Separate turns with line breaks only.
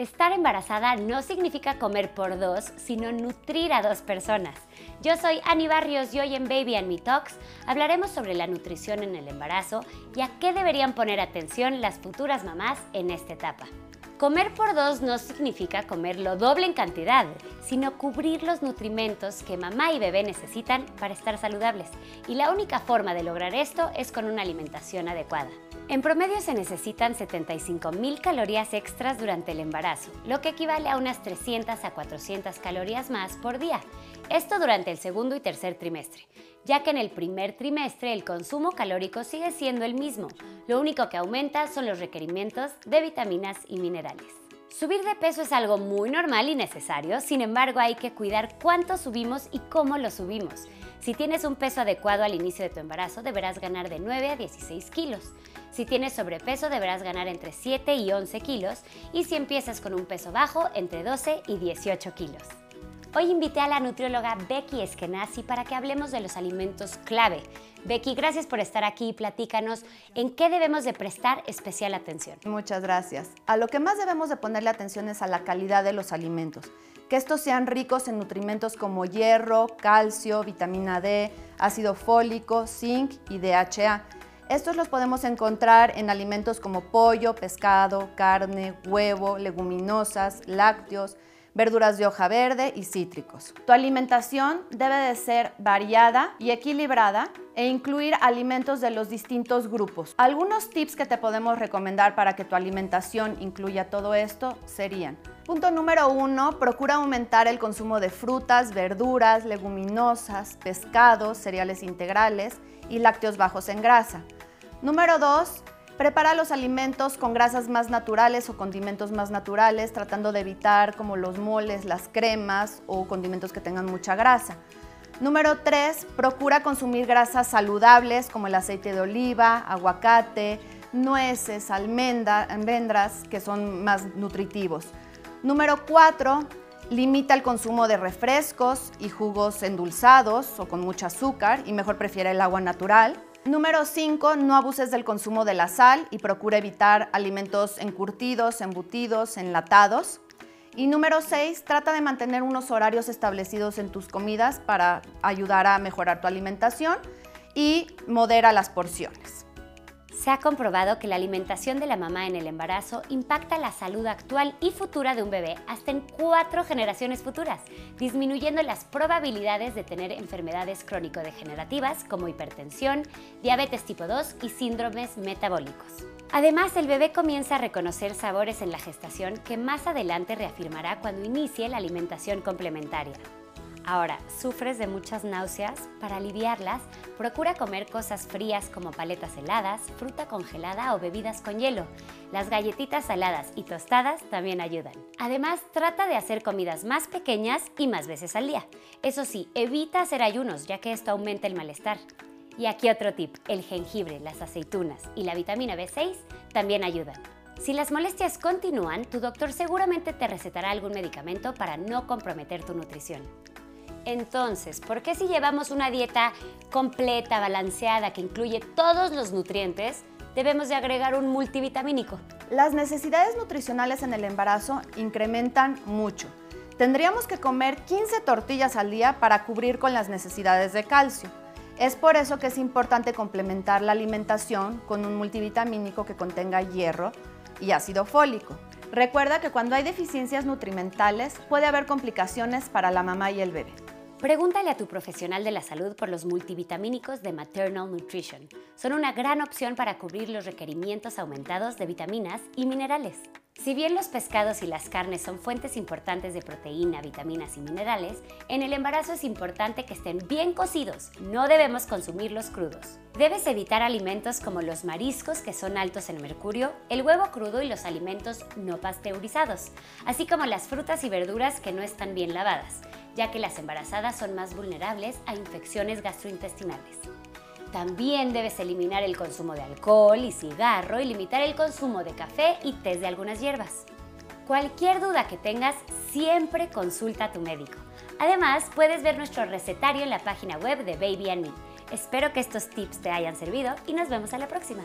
Estar embarazada no significa comer por dos, sino nutrir a dos personas. Yo soy Ani Barrios y hoy en Baby and Me Talks hablaremos sobre la nutrición en el embarazo y a qué deberían poner atención las futuras mamás en esta etapa. Comer por dos no significa comer lo doble en cantidad, sino cubrir los nutrimentos que mamá y bebé necesitan para estar saludables. Y la única forma de lograr esto es con una alimentación adecuada. En promedio se necesitan 75.000 calorías extras durante el embarazo, lo que equivale a unas 300 a 400 calorías más por día. Esto durante el segundo y tercer trimestre ya que en el primer trimestre el consumo calórico sigue siendo el mismo, lo único que aumenta son los requerimientos de vitaminas y minerales. Subir de peso es algo muy normal y necesario, sin embargo hay que cuidar cuánto subimos y cómo lo subimos. Si tienes un peso adecuado al inicio de tu embarazo, deberás ganar de 9 a 16 kilos. Si tienes sobrepeso, deberás ganar entre 7 y 11 kilos. Y si empiezas con un peso bajo, entre 12 y 18 kilos. Hoy invité a la nutrióloga Becky Eskenazi para que hablemos de los alimentos clave. Becky, gracias por estar aquí y platícanos en qué debemos de prestar especial atención.
Muchas gracias. A lo que más debemos de ponerle atención es a la calidad de los alimentos. Que estos sean ricos en nutrimentos como hierro, calcio, vitamina D, ácido fólico, zinc y DHA. Estos los podemos encontrar en alimentos como pollo, pescado, carne, huevo, leguminosas, lácteos, verduras de hoja verde y cítricos. Tu alimentación debe de ser variada y equilibrada e incluir alimentos de los distintos grupos. Algunos tips que te podemos recomendar para que tu alimentación incluya todo esto serían Punto número uno, procura aumentar el consumo de frutas, verduras, leguminosas, pescados, cereales integrales y lácteos bajos en grasa. Número dos, Prepara los alimentos con grasas más naturales o condimentos más naturales, tratando de evitar como los moles, las cremas o condimentos que tengan mucha grasa. Número 3. Procura consumir grasas saludables como el aceite de oliva, aguacate, nueces, almendras, que son más nutritivos. Número 4. Limita el consumo de refrescos y jugos endulzados o con mucho azúcar y mejor prefiere el agua natural. Número 5. No abuses del consumo de la sal y procura evitar alimentos encurtidos, embutidos, enlatados. Y número 6. Trata de mantener unos horarios establecidos en tus comidas para ayudar a mejorar tu alimentación y modera las porciones.
Se ha comprobado que la alimentación de la mamá en el embarazo impacta la salud actual y futura de un bebé hasta en cuatro generaciones futuras, disminuyendo las probabilidades de tener enfermedades crónico-degenerativas como hipertensión, diabetes tipo 2 y síndromes metabólicos. Además, el bebé comienza a reconocer sabores en la gestación que más adelante reafirmará cuando inicie la alimentación complementaria. Ahora, ¿sufres de muchas náuseas? Para aliviarlas, procura comer cosas frías como paletas heladas, fruta congelada o bebidas con hielo. Las galletitas saladas y tostadas también ayudan. Además, trata de hacer comidas más pequeñas y más veces al día. Eso sí, evita hacer ayunos, ya que esto aumenta el malestar. Y aquí otro tip, el jengibre, las aceitunas y la vitamina B6 también ayudan. Si las molestias continúan, tu doctor seguramente te recetará algún medicamento para no comprometer tu nutrición. Entonces, ¿por qué si llevamos una dieta completa, balanceada, que incluye todos los nutrientes, debemos de agregar un multivitamínico?
Las necesidades nutricionales en el embarazo incrementan mucho. Tendríamos que comer 15 tortillas al día para cubrir con las necesidades de calcio. Es por eso que es importante complementar la alimentación con un multivitamínico que contenga hierro y ácido fólico. Recuerda que cuando hay deficiencias nutrimentales puede haber complicaciones para la mamá y el bebé.
Pregúntale a tu profesional de la salud por los multivitamínicos de Maternal Nutrition. Son una gran opción para cubrir los requerimientos aumentados de vitaminas y minerales. Si bien los pescados y las carnes son fuentes importantes de proteína, vitaminas y minerales, en el embarazo es importante que estén bien cocidos, no debemos consumirlos crudos. Debes evitar alimentos como los mariscos que son altos en mercurio, el huevo crudo y los alimentos no pasteurizados, así como las frutas y verduras que no están bien lavadas, ya que las embarazadas son más vulnerables a infecciones gastrointestinales. También debes eliminar el consumo de alcohol y cigarro y limitar el consumo de café y té de algunas hierbas. Cualquier duda que tengas, siempre consulta a tu médico. Además, puedes ver nuestro recetario en la página web de Baby and Me. Espero que estos tips te hayan servido y nos vemos a la próxima.